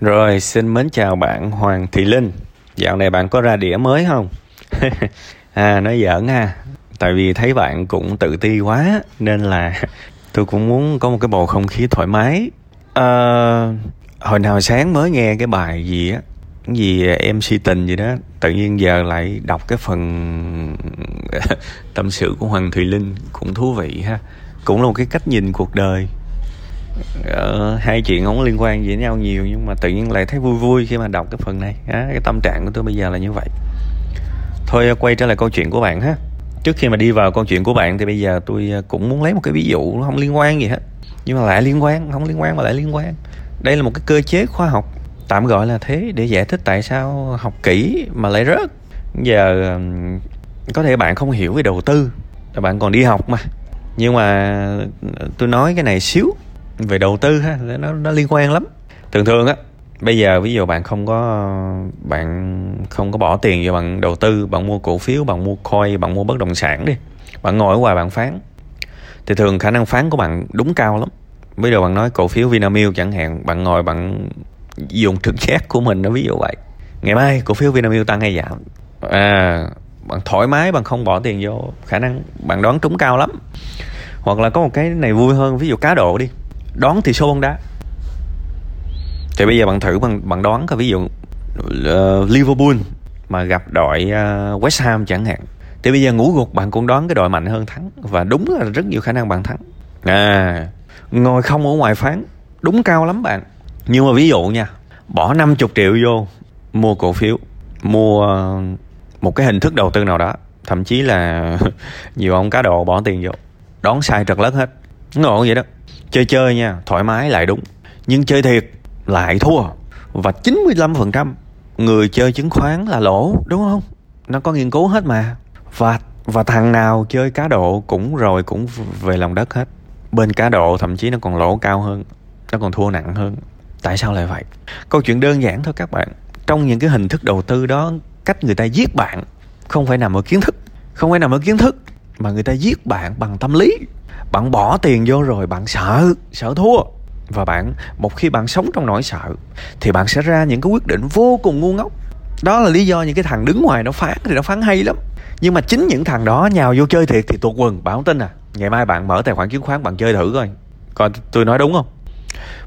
Rồi, xin mến chào bạn Hoàng Thị Linh. Dạo này bạn có ra đĩa mới không? à, nói giỡn ha. Tại vì thấy bạn cũng tự ti quá nên là tôi cũng muốn có một cái bầu không khí thoải mái. À, hồi nào sáng mới nghe cái bài gì á, cái gì em si tình gì đó, tự nhiên giờ lại đọc cái phần tâm sự của Hoàng Thùy Linh cũng thú vị ha. Cũng là một cái cách nhìn cuộc đời uh, hai chuyện không liên quan gì với nhau nhiều nhưng mà tự nhiên lại thấy vui vui khi mà đọc cái phần này. À, cái tâm trạng của tôi bây giờ là như vậy. Thôi ờ, quay trở lại câu chuyện của bạn ha. Trước khi mà đi vào câu chuyện của bạn thì bây giờ tôi ờ, cũng muốn lấy một cái ví dụ nó không liên quan gì hết. Nhưng mà lại liên quan không liên quan mà lại liên quan. Đây là một cái cơ chế khoa học tạm gọi là thế để giải thích tại sao học kỹ mà lại rớt. Giờ có thể bạn không hiểu về đầu tư bạn còn đi học mà. Nhưng mà tôi nói cái này xíu về đầu tư ha, nó nó liên quan lắm. Thường thường á, bây giờ ví dụ bạn không có, bạn không có bỏ tiền vào bạn đầu tư, bạn mua cổ phiếu, bạn mua coin, bạn mua bất động sản đi, bạn ngồi ở ngoài bạn phán, thì thường khả năng phán của bạn đúng cao lắm. Bây giờ bạn nói cổ phiếu Vinamilk chẳng hạn, bạn ngồi bạn dùng trực giác của mình nó ví dụ vậy. Ngày mai cổ phiếu Vinamilk tăng hay giảm? À bạn thoải mái, bạn không bỏ tiền vô, khả năng bạn đoán trúng cao lắm. Hoặc là có một cái này vui hơn, ví dụ cá độ đi đoán thì số bóng đá. Thì bây giờ bạn thử bằng bạn đoán cái ví dụ uh, Liverpool mà gặp đội uh, West Ham chẳng hạn. Thì bây giờ ngủ gục bạn cũng đoán cái đội mạnh hơn thắng. Và đúng là rất nhiều khả năng bạn thắng. À ngồi không ở ngoài phán đúng cao lắm bạn. Nhưng mà ví dụ nha bỏ 50 triệu vô mua cổ phiếu mua ờ, một cái hình thức đầu tư nào đó. Thậm chí là nhiều ông cá độ bỏ tiền vô. Đón sai trật lất hết. Ngộ vậy đó chơi chơi nha, thoải mái lại đúng. Nhưng chơi thiệt, lại thua. Và 95% người chơi chứng khoán là lỗ, đúng không? Nó có nghiên cứu hết mà. Và và thằng nào chơi cá độ cũng rồi cũng về lòng đất hết. Bên cá độ thậm chí nó còn lỗ cao hơn, nó còn thua nặng hơn. Tại sao lại vậy? Câu chuyện đơn giản thôi các bạn. Trong những cái hình thức đầu tư đó, cách người ta giết bạn không phải nằm ở kiến thức. Không phải nằm ở kiến thức, mà người ta giết bạn bằng tâm lý bạn bỏ tiền vô rồi bạn sợ sợ thua. Và bạn, một khi bạn sống trong nỗi sợ, thì bạn sẽ ra những cái quyết định vô cùng ngu ngốc. Đó là lý do những cái thằng đứng ngoài nó phán thì nó phán hay lắm. Nhưng mà chính những thằng đó nhào vô chơi thiệt thì tuột quần, bạn không tin à? Ngày mai bạn mở tài khoản chứng khoán, bạn chơi thử coi. Coi tôi nói đúng không?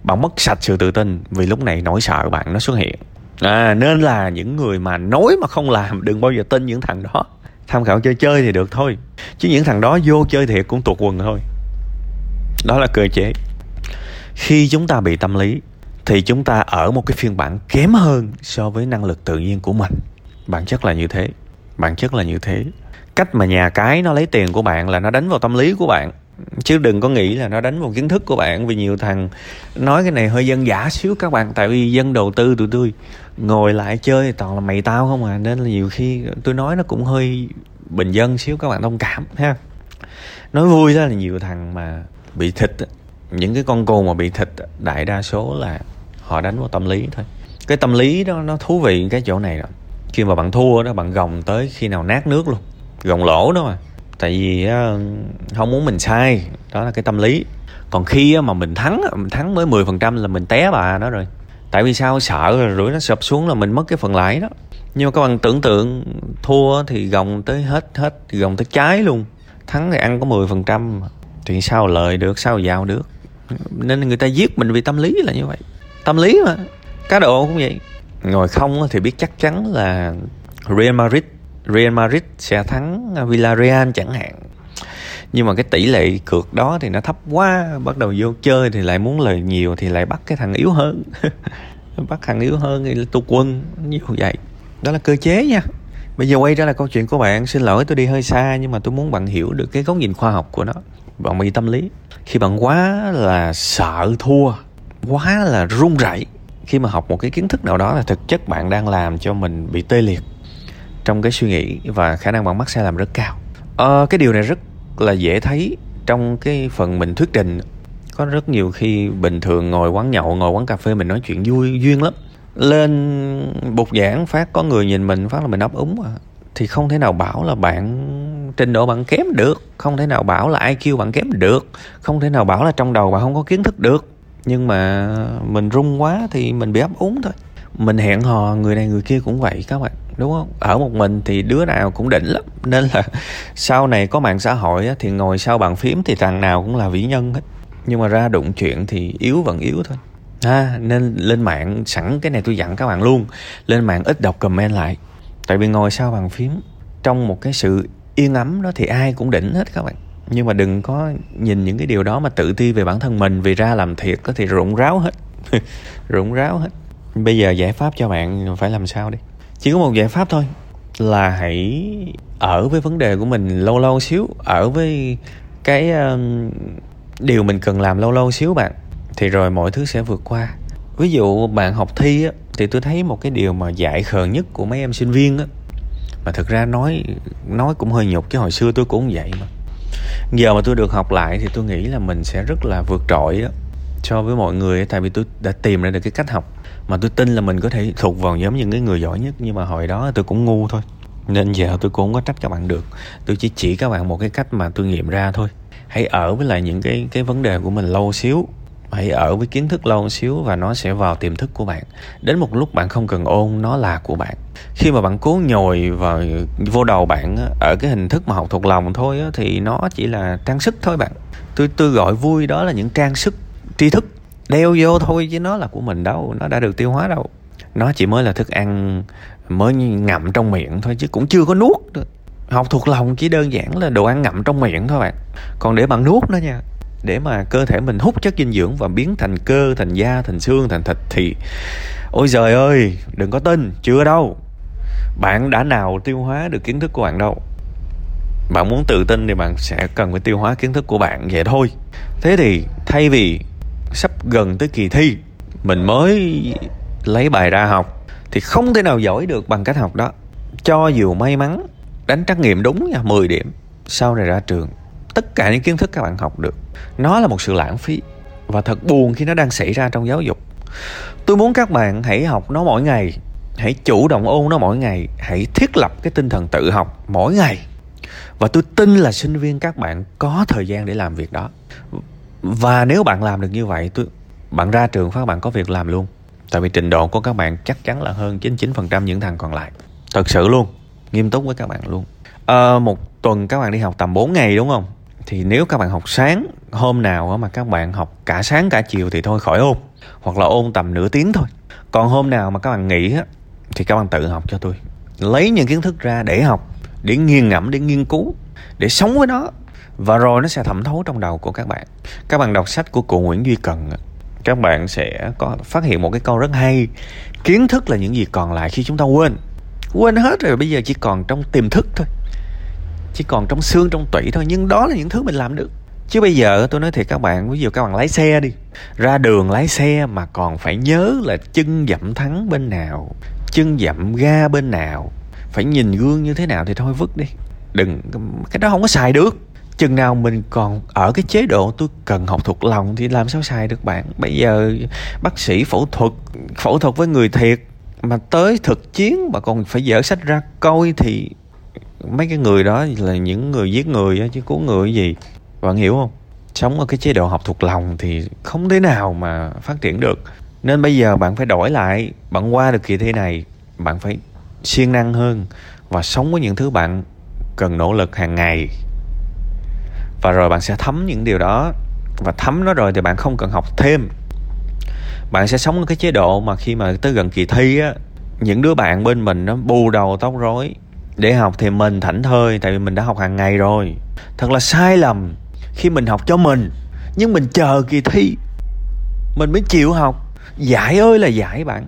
Bạn mất sạch sự tự tin vì lúc này nỗi sợ bạn nó xuất hiện. À nên là những người mà nói mà không làm, đừng bao giờ tin những thằng đó. Tham khảo chơi chơi thì được thôi. Chứ những thằng đó vô chơi thiệt cũng tuột quần thôi đó là cơ chế. Khi chúng ta bị tâm lý, thì chúng ta ở một cái phiên bản kém hơn so với năng lực tự nhiên của mình. Bản chất là như thế. Bản chất là như thế. Cách mà nhà cái nó lấy tiền của bạn là nó đánh vào tâm lý của bạn. Chứ đừng có nghĩ là nó đánh vào kiến thức của bạn, vì nhiều thằng nói cái này hơi dân giả xíu các bạn. Tại vì dân đầu tư tụi tôi ngồi lại chơi toàn là mày tao không à. Nên là nhiều khi tôi nói nó cũng hơi bình dân xíu, các bạn thông cảm ha. Nói vui đó là nhiều thằng mà bị thịt những cái con cừu mà bị thịt đại đa số là họ đánh vào tâm lý thôi. Cái tâm lý đó, nó thú vị cái chỗ này rồi khi mà bạn thua đó, bạn gồng tới khi nào nát nước luôn. Gồng lỗ đó mà. Tại vì không muốn mình sai, đó là cái tâm lý. Còn khi mà mình thắng mình thắng mới 10% là mình té bà đó rồi. Tại vì sao? Sợ rồi rủi nó sập xuống là mình mất cái phần lãi đó. Nhưng mà các bạn tưởng tượng, thua thì gồng tới hết hết gồng tới trái luôn. Thắng thì ăn có 10% thì sao lợi được, sao giàu được? Nên người ta giết mình vì tâm lý là như vậy. Tâm lý mà, cá độ cũng vậy. Ngồi không thì biết chắc chắn là Real Madrid Real Madrid sẽ thắng Villarreal chẳng hạn. Nhưng mà cái tỷ lệ cược đó thì nó thấp quá, bắt đầu vô chơi thì lại muốn lời nhiều thì lại bắt cái thằng yếu hơn. Bắt thằng yếu hơn thì tu quân như vậy. Đó là cơ chế nha. Bây giờ quay trở lại câu chuyện của bạn, xin lỗi tôi đi hơi xa nhưng mà tôi muốn bạn hiểu được cái góc nhìn khoa học của nó bạn bị tâm lý. Khi bạn quá là sợ thua quá là run rẩy khi mà học một cái kiến thức nào đó là thực chất bạn đang làm cho mình bị tê liệt trong cái suy nghĩ và khả năng bạn mắc sai lầm rất cao. À, cái điều này rất là dễ thấy trong cái phần mình thuyết trình. Có rất nhiều khi bình thường ngồi quán nhậu ngồi quán cà phê mình nói chuyện vui duyên lắm. Lên bục giảng phát có người nhìn mình phát là mình ấp úng à. Thì không thể nào bảo là bạn trình độ bạn kém được không thể nào bảo là IQ bạn kém được không thể nào bảo là trong đầu bạn không có kiến thức được. Nhưng mà mình rung quá thì mình bị ấp úng thôi. Mình hẹn hò người này người kia cũng vậy các bạn đúng không? Ở một mình thì đứa nào cũng đỉnh lắm. Nên là sau này có mạng xã hội thì ngồi sau bàn phím thì thằng nào cũng là vĩ nhân hết. Nhưng mà ra đụng chuyện thì yếu vẫn yếu thôi. À, nên lên mạng sẵn cái này tôi dặn các bạn luôn lên mạng ít đọc comment lại. Tại vì ngồi sau bàn phím trong một cái sự yên ấm đó thì ai cũng đỉnh hết các bạn. Nhưng mà đừng có nhìn những cái điều đó mà tự ti về bản thân mình vì ra làm thiệt có thì rụng ráo hết. Rụng ráo hết. Bây giờ giải pháp cho bạn phải làm sao đi? Chỉ có một giải pháp thôi là hãy ở với vấn đề của mình lâu lâu xíu ở với cái um, điều mình cần làm lâu lâu xíu bạn thì rồi mọi thứ sẽ vượt qua. Ví dụ bạn học thi á, thì tôi thấy một cái điều mà dại khờ nhất của mấy em sinh viên á mà thực ra nói nói cũng hơi nhục chứ hồi xưa tôi cũng vậy mà. Giờ mà tôi được học lại thì tôi nghĩ là mình sẽ rất là vượt trội đó so với mọi người tại vì tôi đã tìm ra được cái cách học. Mà tôi tin là mình có thể thuộc vào nhóm những cái người giỏi nhất, nhưng mà hồi đó tôi cũng ngu thôi. Nên giờ tôi cũng không có trách các bạn được. Tôi chỉ chỉ các bạn một cái cách mà tôi nghiệm ra thôi. Hãy ở với lại những cái cái vấn đề của mình lâu xíu hãy ở với kiến thức lâu xíu và nó sẽ vào tiềm thức của bạn. Đến một lúc bạn không cần ôn, nó là của bạn. Khi mà bạn cố nhồi vào vô đầu bạn ở cái hình thức mà học thuộc lòng thôi thì nó chỉ là trang sức thôi bạn. Tôi tôi gọi vui đó là những trang sức tri thức. Đeo vô thôi chứ nó là của mình đâu, nó đã được tiêu hóa đâu. Nó chỉ mới là thức ăn mới ngậm trong miệng thôi chứ cũng chưa có nuốt được. Học thuộc lòng chỉ đơn giản là đồ ăn ngậm trong miệng thôi bạn. Còn để bạn nuốt nó nha để mà cơ thể mình hút chất dinh dưỡng và biến thành cơ, thành da, thành xương, thành thịt thì, ôi trời ơi, đừng có tin, chưa đâu. Bạn đã nào tiêu hóa được kiến thức của bạn đâu. Bạn muốn tự tin thì bạn sẽ cần phải tiêu hóa kiến thức của bạn vậy thôi. Thế thì thay vì sắp gần tới kỳ thi, mình mới lấy bài ra học thì không thể nào giỏi được bằng cách học đó. Cho dù may mắn, đánh trắc nghiệm đúng nha 10 điểm, sau này ra trường tất cả những kiến thức các bạn học được. Nó là một sự lãng phí và thật buồn khi nó đang xảy ra trong giáo dục. Tôi muốn các bạn hãy học nó mỗi ngày hãy chủ động ôn nó mỗi ngày hãy thiết lập cái tinh thần tự học mỗi ngày. Và tôi tin là sinh viên các bạn có thời gian để làm việc đó. Và nếu bạn làm được như vậy tôi bạn ra trường phát bạn có việc làm luôn. Tại vì trình độ của các bạn chắc chắn là hơn 99% những thằng còn lại. Thật sự luôn nghiêm túc với các bạn luôn. À, một tuần các bạn đi học tầm 4 ngày đúng không? Thì nếu các bạn học sáng hôm nào mà các bạn học cả sáng cả chiều thì thôi, khỏi ôn. Hoặc là ôn tầm nửa tiếng thôi. Còn hôm nào mà các bạn nghỉ thì các bạn tự học cho tôi. Lấy những kiến thức ra để học, để nghiền ngẫm, để nghiên cứu, để sống với nó. Và rồi nó sẽ thẩm thấu trong đầu của các bạn. Các bạn đọc sách của cụ Nguyễn Duy Cần các bạn sẽ có phát hiện một cái câu rất hay. Kiến thức là những gì còn lại khi chúng ta quên. Quên hết rồi, bây giờ chỉ còn trong tiềm thức thôi chỉ còn trong xương, trong tủy thôi, nhưng đó là những thứ mình làm được. Chứ bây giờ tôi nói thiệt các bạn, ví dụ các bạn lái xe đi, ra đường lái xe mà còn phải nhớ là chân dậm thắng bên nào, chân dậm ga bên nào, phải nhìn gương như thế nào thì thôi vứt đi. Đừng, cái đó không có xài được. Chừng nào mình còn ở cái chế độ tôi cần học thuộc lòng thì làm sao xài được bạn? Bây giờ bác sĩ phẫu thuật phẫu thuật với người thiệt, mà tới thực chiến mà còn phải dở sách ra coi thì mấy cái người đó là những người giết người chứ cứu người gì? Bạn hiểu không? Sống ở cái chế độ học thuộc lòng thì không thể nào mà phát triển được. Nên bây giờ bạn phải đổi lại, bạn qua được kỳ thi này, bạn phải siêng năng hơn và sống với những thứ bạn cần nỗ lực hàng ngày. Và rồi bạn sẽ thấm những điều đó, và thấm nó rồi thì bạn không cần học thêm. Bạn sẽ sống ở cái chế độ mà khi mà tới gần kỳ thi á, những đứa bạn bên mình nó bù đầu tóc rối để học thì mình thảnh thơi, tại vì mình đã học hàng ngày rồi. Thật là sai lầm khi mình học cho mình, nhưng mình chờ kỳ thi. Mình mới chịu học. Giải ơi là giải bạn.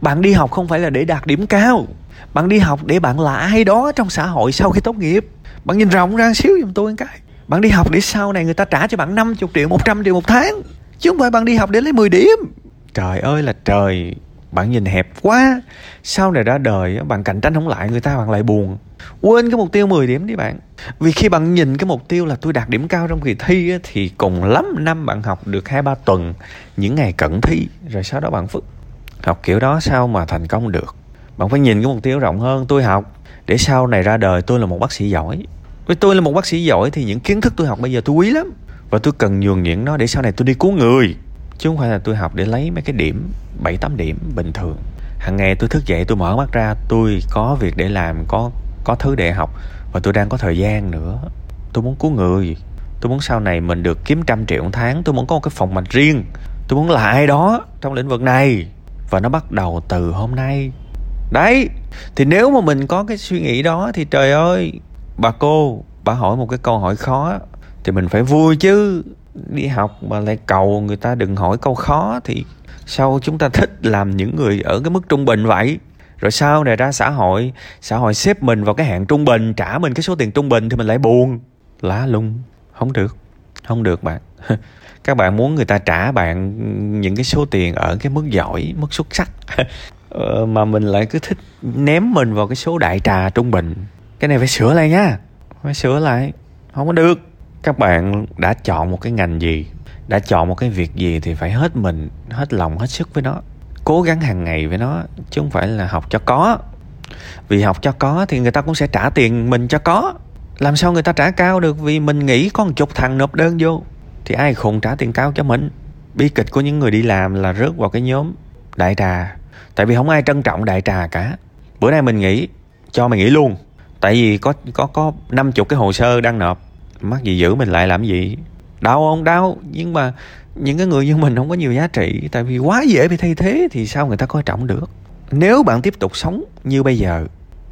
Bạn đi học không phải là để đạt điểm cao. Bạn đi học để bạn là ai đó trong xã hội sau khi tốt nghiệp. Bạn nhìn rộng ra xíu giùm tôi cái. Bạn đi học để sau này người ta trả cho bạn 50 triệu 100 triệu một tháng, chứ không phải bạn đi học để lấy 10 điểm. Trời ơi là trời bạn nhìn hẹp quá. Sau này ra đời, bạn cạnh tranh không lại, người ta bạn lại buồn. Quên cái mục tiêu 10 điểm đi bạn. Vì khi bạn nhìn cái mục tiêu là tôi đạt điểm cao trong kỳ thi thì cùng lắm năm bạn học được hai ba tuần, những ngày cận thi, rồi sau đó bạn phức. Học kiểu đó sao mà thành công được? Bạn phải nhìn cái mục tiêu rộng hơn tôi học. Để sau này ra đời, tôi là một bác sĩ giỏi. Với tôi là một bác sĩ giỏi thì những kiến thức tôi học bây giờ tôi quý lắm. Và tôi cần nhường nhịn nó để sau này tôi đi cứu người chứ không phải là tôi học để lấy mấy cái điểm, bảy, tám điểm bình thường. Hàng ngày tôi thức dậy, tôi mở mắt ra, tôi có việc để làm, có có thứ để học và tôi đang có thời gian nữa. Tôi muốn cứu người. Tôi muốn sau này mình được kiếm trăm triệu một tháng, tôi muốn có một cái phòng mạch riêng. Tôi muốn là ai đó trong lĩnh vực này. Và nó bắt đầu từ hôm nay. Đấy, thì nếu mà mình có cái suy nghĩ đó thì trời ơi, bà cô, bà hỏi một cái câu hỏi khó, thì mình phải vui chứ đi học mà lại cầu người ta đừng hỏi câu khó thì sao chúng ta thích làm những người ở cái mức trung bình vậy? Rồi sau này ra xã hội xã hội xếp mình vào cái hạng trung bình trả mình cái số tiền trung bình thì mình lại buồn. Lá lung không được. Không được bạn. Các bạn muốn người ta trả bạn những cái số tiền ở cái mức giỏi mức xuất sắc. Ờ, mà mình lại cứ thích ném mình vào cái số đại trà trung bình. Cái này phải sửa lại nha. Phải sửa lại. Không có được các bạn đã chọn một cái ngành gì? Đã chọn một cái việc gì thì phải hết mình, hết lòng, hết sức với nó. Cố gắng hàng ngày với nó, chứ không phải là học cho có. Vì học cho có thì người ta cũng sẽ trả tiền mình cho có. Làm sao người ta trả cao được? Vì mình nghĩ có một chục thằng nộp đơn vô, thì ai khùng trả tiền cao cho mình? Bi kịch của những người đi làm là rớt vào cái nhóm đại trà. Tại vì không ai trân trọng đại trà cả. Bữa nay mình nghĩ cho mày nghĩ luôn. Tại vì có có có năm chục cái hồ sơ đang nộp mắc gì giữ mình lại làm gì? Đau không? Đau. Nhưng mà những cái người như mình không có nhiều giá trị. Tại vì quá dễ bị thay thế thì sao người ta coi trọng được? Nếu bạn tiếp tục sống như bây giờ,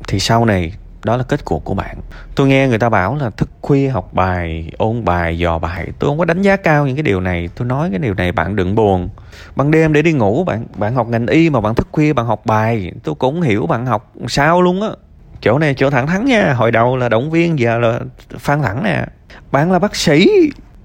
thì sau này đó là kết cuộc của bạn. Tôi nghe người ta bảo là thức khuya, học bài, ôn bài, dò bài. Tôi không có đánh giá cao những cái điều này. Tôi nói cái điều này bạn đừng buồn. Ban đêm để đi ngủ, bạn bạn học ngành y mà bạn thức khuya bạn học bài, tôi cũng hiểu bạn học sao luôn á. Chỗ này chỗ thẳng thắn nha. Hồi đầu là động viên, giờ là phan thẳng nè bạn là bác sĩ,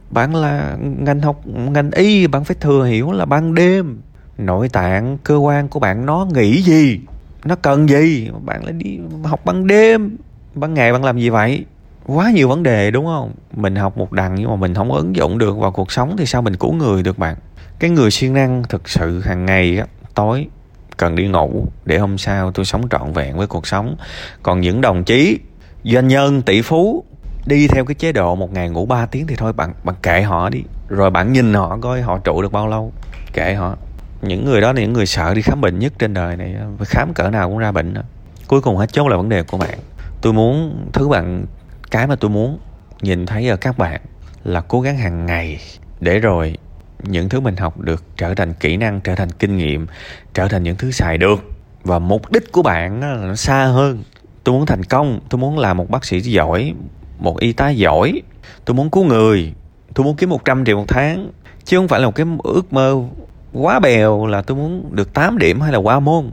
bạn là ngành học, ngành y, bạn phải thừa hiểu là ban đêm. Nội tạng, cơ quan của bạn nó nghĩ gì? Nó cần gì? Bạn lại đi học ban đêm. Ban ngày bạn làm gì vậy? Quá nhiều vấn đề, đúng không? Mình học một đằng nhưng mà mình không ứng dụng được vào cuộc sống thì sao mình cứu người được bạn? Cái người siêng năng thực sự hàng ngày á, tối, cần đi ngủ để hôm sau tôi sống trọn vẹn với cuộc sống. Còn những đồng chí, doanh nhân, tỷ phú đi theo cái chế độ một ngày ngủ 3 tiếng thì thôi, bạn bạn kệ họ đi. Rồi bạn nhìn họ coi họ trụ được bao lâu, kệ họ. Những người đó là những người sợ đi khám bệnh nhất trên đời này khám cỡ nào cũng ra bệnh cuối cùng hết chốt là vấn đề của bạn. Tôi muốn, thứ bạn, cái mà tôi muốn nhìn thấy ở các bạn là cố gắng hàng ngày để rồi những thứ mình học được trở thành kỹ năng, trở thành kinh nghiệm, trở thành những thứ xài được. Và mục đích của bạn là nó xa hơn. Tôi muốn thành công, tôi muốn là một bác sĩ giỏi một y tá giỏi. Tôi muốn cứu người. Tôi muốn kiếm 100 triệu một tháng. Chứ không phải là một cái ước mơ quá bèo là tôi muốn được 8 điểm hay là qua môn.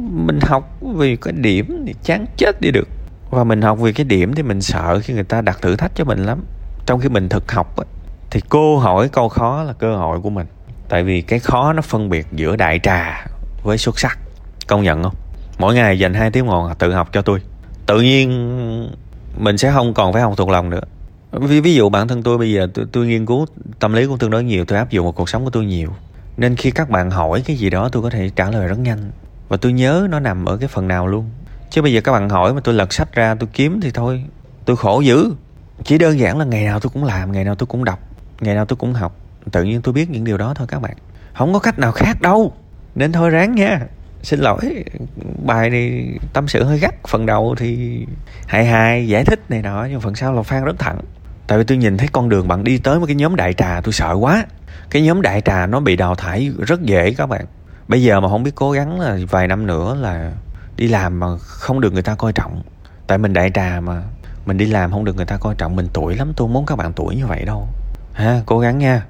Mình học vì cái điểm thì chán chết đi được. Và mình học vì cái điểm thì mình sợ khi người ta đặt thử thách cho mình lắm. Trong khi mình thực học thì cô hỏi câu khó là cơ hội của mình. Tại vì cái khó nó phân biệt giữa đại trà với xuất sắc. Công nhận không? Mỗi ngày dành hai tiếng ngồi tự học cho tôi. Tự nhiên mình sẽ không còn phải học thuộc lòng nữa. Ví, ví dụ bản thân tôi bây giờ tôi, tôi nghiên cứu tâm lý cũng tương đối nhiều tôi áp dụng vào cuộc sống của tôi nhiều. Nên khi các bạn hỏi cái gì đó tôi có thể trả lời rất nhanh. Và tôi nhớ nó nằm ở cái phần nào luôn. Chứ bây giờ các bạn hỏi mà tôi lật sách ra tôi kiếm thì thôi. Tôi khổ dữ. Chỉ đơn giản là ngày nào tôi cũng làm ngày nào tôi cũng đọc ngày nào tôi cũng học. Tự nhiên tôi biết những điều đó thôi các bạn. Không có cách nào khác đâu. Nên thôi ráng nha xin lỗi, bài này tâm sự hơi gắt. Phần đầu thì hài hài, giải thích này nọ, nhưng phần sau là phan rất thẳng. Tại vì tôi nhìn thấy con đường bạn đi tới một cái nhóm đại trà, tôi sợ quá. Cái nhóm đại trà nó bị đào thải rất dễ các bạn. Bây giờ mà không biết cố gắng là vài năm nữa là đi làm mà không được người ta coi trọng. Tại mình đại trà mà, mình đi làm không được người ta coi trọng. Mình tuổi lắm, tôi muốn các bạn tuổi như vậy đâu. Ha, cố gắng nha.